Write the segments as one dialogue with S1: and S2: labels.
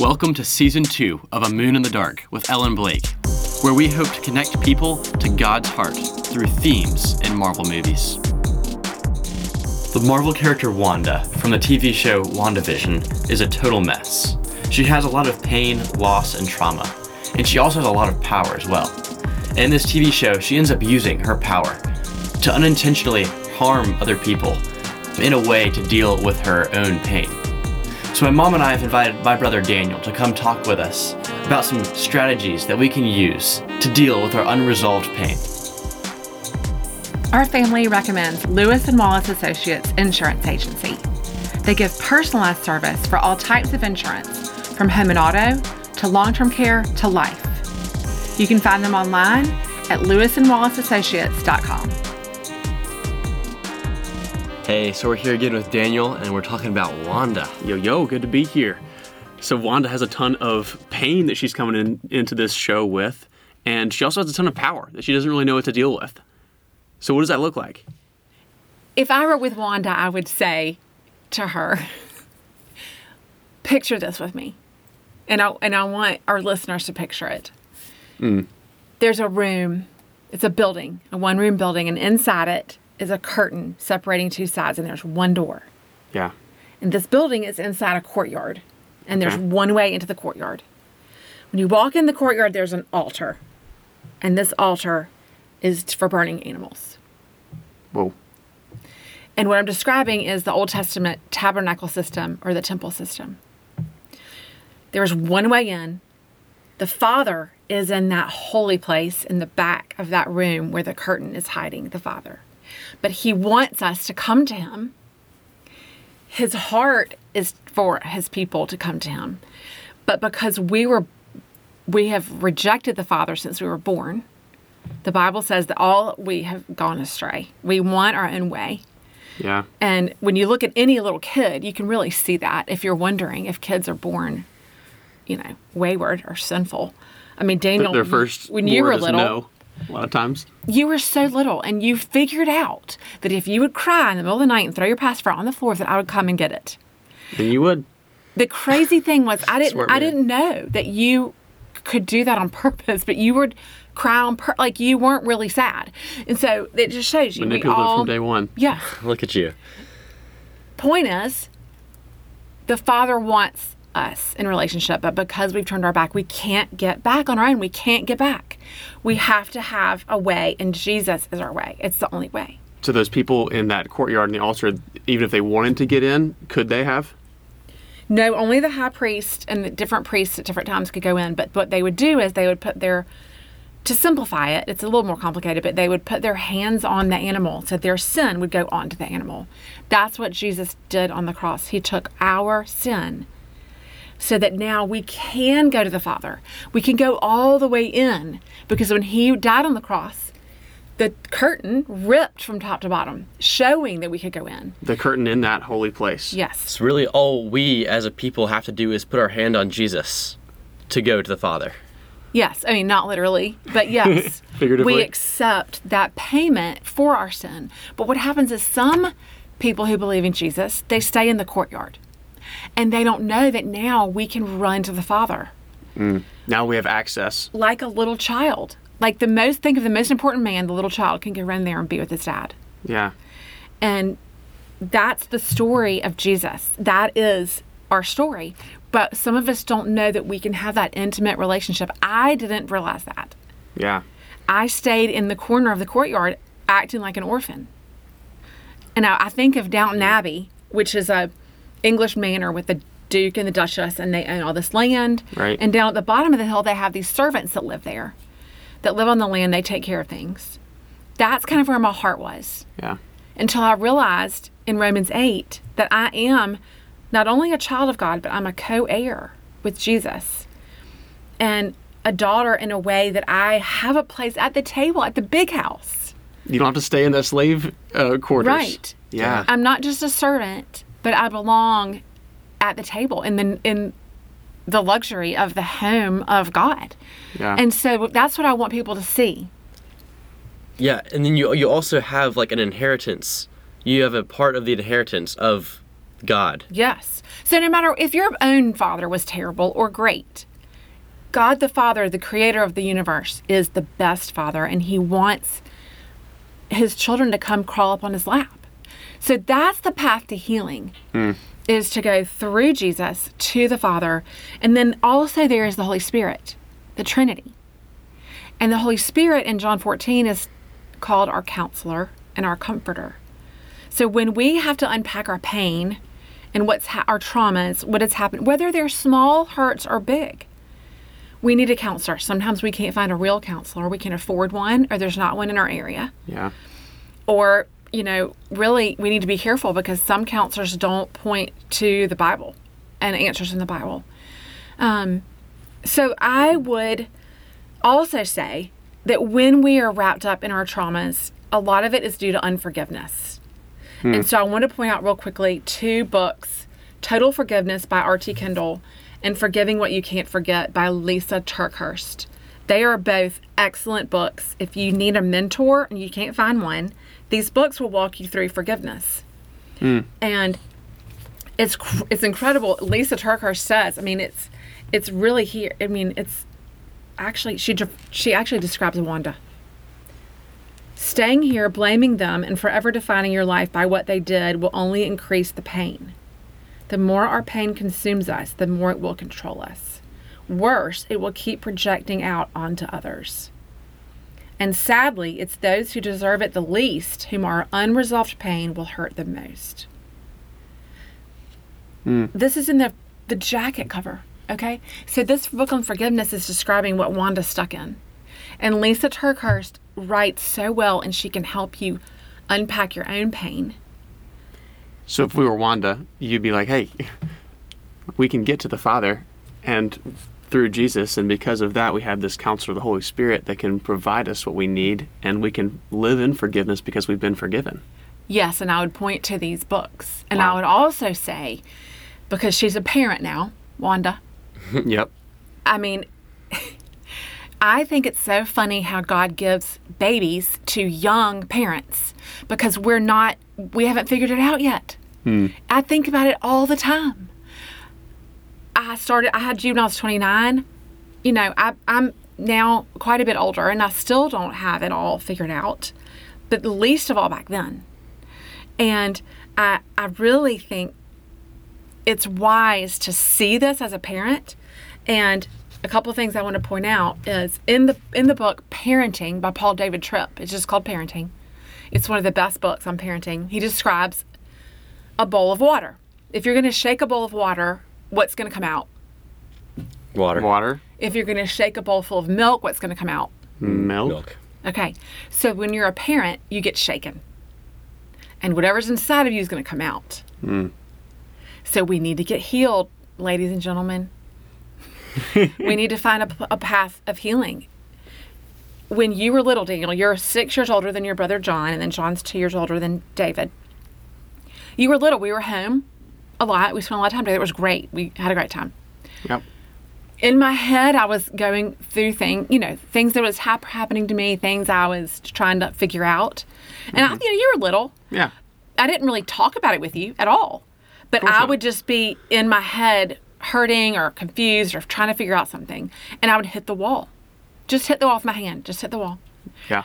S1: Welcome to season two of A Moon in the Dark with Ellen Blake, where we hope to connect people to God's heart through themes in Marvel movies. The Marvel character Wanda from the TV show WandaVision is a total mess. She has a lot of pain, loss, and trauma, and she also has a lot of power as well. In this TV show, she ends up using her power to unintentionally harm other people in a way to deal with her own pain. So, my mom and I have invited my brother Daniel to come talk with us about some strategies that we can use to deal with our unresolved pain.
S2: Our family recommends Lewis and Wallace Associates Insurance Agency. They give personalized service for all types of insurance, from home and auto to long-term care to life. You can find them online at lewisandwallaceassociates.com.
S1: Hey, so we're here again with Daniel, and we're talking about Wanda.
S3: Yo, yo, good to be here. So Wanda has a ton of pain that she's coming in into this show with, and she also has a ton of power that she doesn't really know what to deal with. So what does that look like?
S2: If I were with Wanda, I would say to her, picture this with me. And I, and I want our listeners to picture it. Hmm. There's a room, it's a building, a one room building, and inside it is a curtain separating two sides, and there's one door.
S3: Yeah.
S2: And this building is inside a courtyard, and there's
S3: Okay.
S2: one way into the courtyard. When you walk in the courtyard, there's an altar, and this altar is for burning animals.
S3: Whoa.
S2: And what I'm describing is the Old Testament tabernacle system or the temple system. There's one way in. The Father is in that holy place in the back of that room where the curtain is hiding the Father. But He wants us to come to Him. His heart is for His people to come to Him. But because we were we have rejected the Father since we were born, the Bible says that all we have gone astray. We want our own way.
S3: Yeah.
S2: And when you look at any little kid, you can really see that if you're wondering if kids are born, you know, wayward or sinful. I mean, Daniel,
S3: Their first
S2: when you were little,
S3: no. A lot of times.
S2: you were so little and you figured out that if you would cry in the middle of the night and throw your pacifier on the floor, that I would come and get it.
S3: And you would.
S2: The crazy thing was I didn't I didn't know that you could do that on purpose, but you would cry on pur- like you weren't really sad. And so it just shows you we
S3: Manipulative
S2: all
S3: from day one.
S2: Yeah.
S1: Look at you.
S2: point is the father wants us in relationship but because we've turned our back we can't get back on our own we can't get back we have to have a way and jesus is our way. It's the only way.
S3: So those people in that courtyard and the altar, even if they wanted to get in, could they have?
S2: no only the high priest and the different priests at different times could go in but what they would do is they would put their to simplify it it's a little more complicated but they would put their hands on the animal so their sin would go onto the animal. That's what jesus did on the cross. He took our sin so that now we can go to the Father. We can go all the way in because when He died on the cross, the curtain ripped from top to bottom, showing that we could go in.
S3: The curtain in that holy place.
S2: Yes.
S1: It's really all we as a people have to do is put our hand on Jesus to go to the Father.
S2: Yes. I mean, not literally, but yes.
S3: Figuratively.
S2: We accept that payment for our sin. But what happens is some people who believe in Jesus, they stay in the courtyard and they don't know that now we can run to the Father. Mm.
S3: Now we have access.
S2: like a little child. Like the most, think of the most important man, the little child can go run there and be with his dad.
S3: Yeah.
S2: And that's the story of Jesus. That is our story. But some of us don't know that we can have that intimate relationship. I didn't realize that.
S3: Yeah.
S2: I stayed in the corner of the courtyard acting like an orphan. And I, I think of Downton Abbey, which is a English manor with the Duke and the Duchess, and they own all this land.
S3: Right.
S2: And down at the bottom of the hill, they have these servants that live there, that live on the land. They take care of things. That's kind of where my heart was
S3: Yeah.
S2: until I realized in Romans 8 that I am not only a child of God, but I'm a co heir with Jesus and a daughter in a way that I have a place at the table at the big house.
S3: You don't have to stay in the slave uh, quarters.
S2: Right.
S3: Yeah.
S2: I'm not just a servant, but I belong at the table in the in the luxury of the home of God.
S3: Yeah.
S2: And so that's what I want people to see.
S1: Yeah, and then you you also have like an inheritance. You have a part of the inheritance of God.
S2: Yes. So no matter if your own father was terrible or great, God the Father, the creator of the universe, is the best father and he wants his children to come crawl up on his lap. So that's the path to healing. Hmm. Is to go through Jesus to the Father. And then also there is the Holy Spirit, the Trinity. And the Holy Spirit in John 14 is called our counselor and our comforter. So when we have to unpack our pain and what's ha- our traumas, what has happened, whether they're small hurts or big, we need a counselor. Sometimes we can't find a real counselor. We can't afford one, or there's not one in our area.
S3: Yeah.
S2: Or, you know, really, we need to be careful because some counselors don't point to the Bible and answers in the Bible. Um, so I would also say that when we are wrapped up in our traumas, a lot of it is due to unforgiveness. And so I want to point out real quickly two books Total Forgiveness by R.T. Kendall and Forgiving What You Can't Forget by Lysa TerKeurst. They are both excellent books. If you need a mentor and you can't find one, these books will walk you through forgiveness. Hmm. And it's it's incredible. Lysa TerKeurst says, I mean, it's it's really here. I mean, it's actually she she actually describes Wanda. Staying here, blaming them, and forever defining your life by what they did will only increase the pain. The more our pain consumes us, the more it will control us. Worse, it will keep projecting out onto others. And sadly, it's those who deserve it the least whom our unresolved pain will hurt the most. Hmm. This is in the, the jacket cover, okay? So, this book on forgiveness is describing what Wanda's stuck in. And Lysa TerKeurst writes so well, and she can help you unpack your own pain.
S3: So if we were Wanda, you'd be like, hey, we can get to the Father and through Jesus, and because of that, we have this counselor, the Holy Spirit, that can provide us what we need, and we can live in forgiveness because we've been forgiven.
S2: Yes, and I would point to these books. And I would also say, because she's a parent now, Wanda,
S3: yep.
S2: I mean, I think it's so funny how God gives babies to young parents because we're not, we haven't figured it out yet. Hmm. I think about it all the time. I started, I had you when I was 29. You know, I, I'm now quite a bit older and I still don't have it all figured out, but least of all back then. And I, I really think it's wise to see this as a parent and a couple of things I want to point out is in the in the book Parenting by Paul David Tripp. It's just called Parenting. It's one of the best books on parenting. He describes a bowl of water. If you're going to shake a bowl of water, what's going to come out?
S1: Water.
S3: Water,
S2: If you're going to shake a bowl full of milk, what's going to come out?
S3: milk.
S1: Milk.
S2: Okay. So when you're a parent, you get shaken. And whatever's inside of you is going to come out. Hmm. So we need to get healed, ladies and gentlemen. we need to find a, a path of healing. When you were little, Daniel, you're six years older than your brother John, and then John's two years older than David. You were little. We were home a lot. We spent a lot of time together. It was great. We had a great time
S3: Yep.
S2: in my head i was going through things you know things that was hap- happening to me things i was trying to figure out and I, mm-hmm. you know you were little
S3: Yeah.
S2: i didn't really talk about it with you at all but i
S3: not.
S2: would just be in my head hurting or confused or trying to figure out something and i would hit the wall just hit the wall with my hand just hit the wall
S3: Yeah.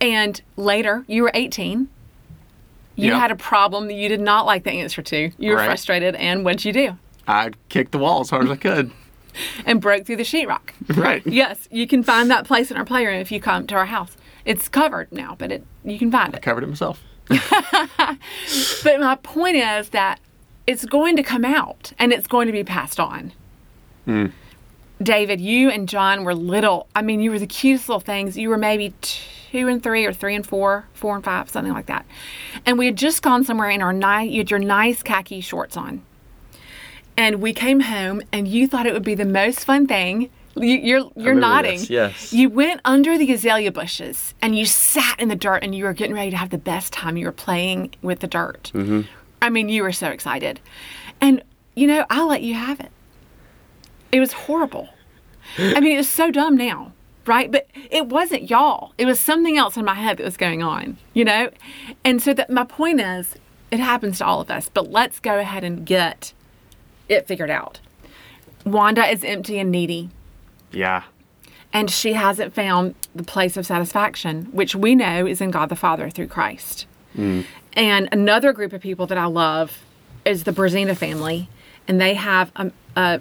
S2: and later you were 18 you
S3: Yeah.
S2: had a problem that you did not like the answer to you were
S3: Right.
S2: frustrated and what'd you do
S3: I kicked the wall as hard as I could.
S2: and broke through the sheetrock
S3: right.
S2: Yes, you can find that place in our playroom if you come to our house. It's covered now, but it you can find it.
S3: Covered it myself.
S2: But my point is that it's going to come out and it's going to be passed on. Hmm. David, you and John were little. I mean, you were the cutest little things. You were maybe two and three, or three and four, four and five, something like that. And we had just gone somewhere in our nice, you had your nice khaki shorts on. And we came home, and you thought it would be the most fun thing. You, you're you're nodding.
S1: this, yes.
S2: You went under the azalea bushes and you sat in the dirt, and you were getting ready to have the best time. You were playing with the dirt. Mm-hmm. I mean, you were so excited, and you know, I let you have it. It was horrible. I mean, it's so dumb now, right? But it wasn't y'all. It was something else in my head that was going on, you know? And so that my point is, It happens to all of us, but let's go ahead and get it figured out. Wanda is empty and needy,
S3: Yeah.
S2: and she hasn't found the place of satisfaction, which we know is in God the Father through Christ. Mm. And another group of people that I love is the Brazina family, and they have a, a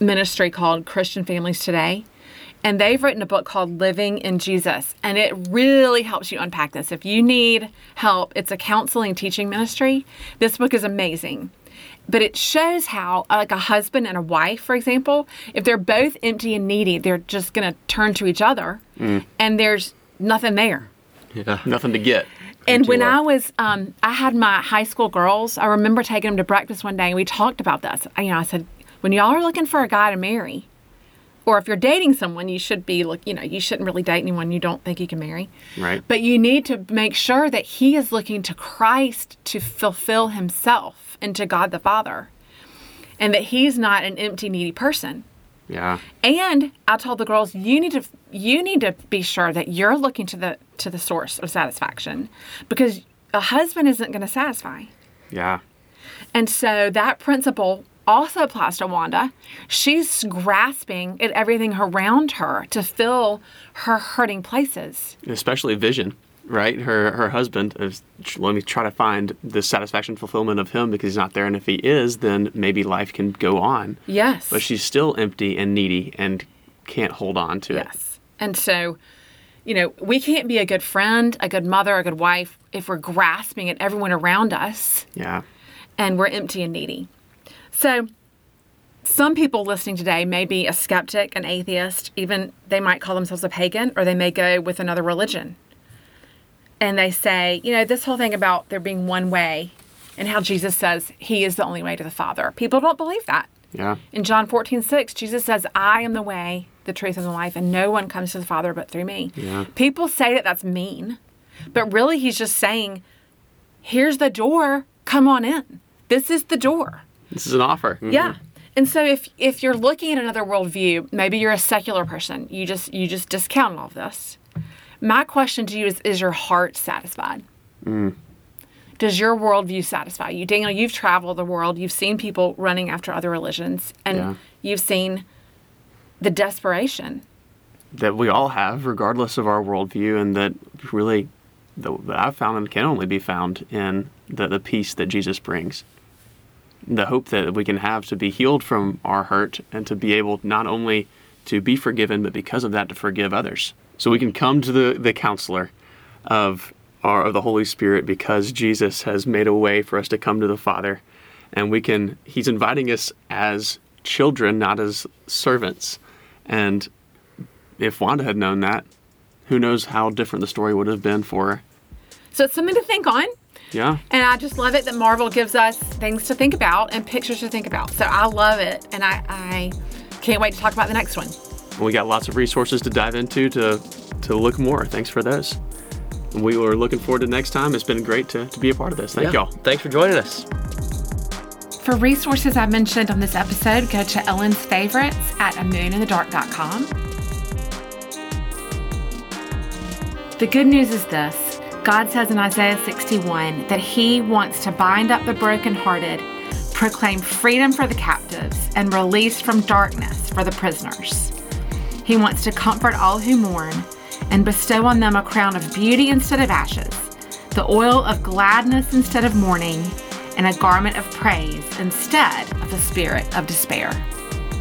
S2: ministry called Christian Families Today. And they've written a book called Living in Jesus, and it really helps you unpack this. If you need help, it's a counseling teaching ministry. This book is amazing. But it shows how, like a husband and a wife, for example, if they're both empty and needy, they're just going to turn to each other, and there's nothing there.
S1: Yeah.
S3: Nothing to get.
S2: And when I was, um, I had my high school girls. I remember taking them to breakfast one day, and we talked about this. I, you know, I said, when y'all are looking for a guy to marry, or if you're dating someone, you should be look. You know, you shouldn't really date anyone you don't think you can marry.
S3: Right.
S2: But you need to make sure that he is looking to Christ to fulfill himself and to God the Father, and that he's not an empty, needy person.
S3: Yeah.
S2: And I told the girls, you need to you need to be sure that you're looking to the to the source of satisfaction because a husband isn't going to satisfy.
S3: Yeah.
S2: And so that principle also applies to Wanda. She's grasping at everything around her to fill her hurting places.
S3: Especially vision, right? Her her husband is let me try to find the satisfaction fulfillment of him because he's not there and if he is, then maybe life can go on.
S2: Yes.
S3: But she's still empty and needy and can't hold on to it.
S2: Yes. And so, you know, we can't be a good friend, a good mother, a good wife if we're grasping at everyone around us
S3: Yeah.
S2: and we're empty and needy. So, some people listening today may be a skeptic, an atheist, even they might call themselves a pagan, or they may go with another religion. And they say, you know, this whole thing about there being one way and how Jesus says he is the only way to the Father. People don't believe that.
S3: Yeah.
S2: In John 14, 6, Jesus says, I am the way, the truth, and the life, and no one comes to the Father but through me.
S3: Yeah.
S2: People say that that's mean, but really he's just saying, here's the door, come on in. This is the door.
S3: This is an offer. Mm-hmm.
S2: Yeah. And so if if you're looking at another worldview, maybe you're a secular person, you just you just discount all of this. My question to you is is your heart satisfied? Mm. Does your worldview satisfy you? Daniel, you've traveled the world, you've seen people running after other religions, and
S3: Yeah.
S2: you've seen the desperation.
S3: that we all have, regardless of our worldview, and that really the, that I've found and can only be found in the, the peace that Jesus brings. The hope that we can have to be healed from our hurt and to be able not only to be forgiven, but because of that to forgive others. So we can come to the, the counselor of our of the Holy Spirit because Jesus has made a way for us to come to the Father. And we can he's inviting us as children, not as servants. And if Wanda had known that, who knows how different the story would have been for her.
S2: So it's something to think on.
S3: Yeah.
S2: And I just love it that Marvel gives us things to think about and pictures to think about. So I love it. And I, I can't wait to talk about the next one.
S3: We got lots of resources to dive into to to look more. Thanks for those. And we were looking forward to next time. It's been great to, to be a part of this. Thank
S1: Yeah.
S3: y'all.
S1: Thanks for joining us.
S2: For resources I mentioned on this episode, go to Ellen's Favorites at amooninthedark.com. The good news is this God says in Isaiah 61 that He wants to bind up the brokenhearted, proclaim freedom for the captives, and release from darkness for the prisoners. He wants to comfort all who mourn and bestow on them a crown of beauty instead of ashes, the oil of gladness instead of mourning, and a garment of praise instead of the spirit of despair.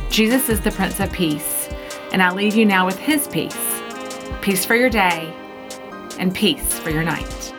S2: Jesus is the Prince of Peace, and I leave you now with his peace. Peace for your day and peace for your night.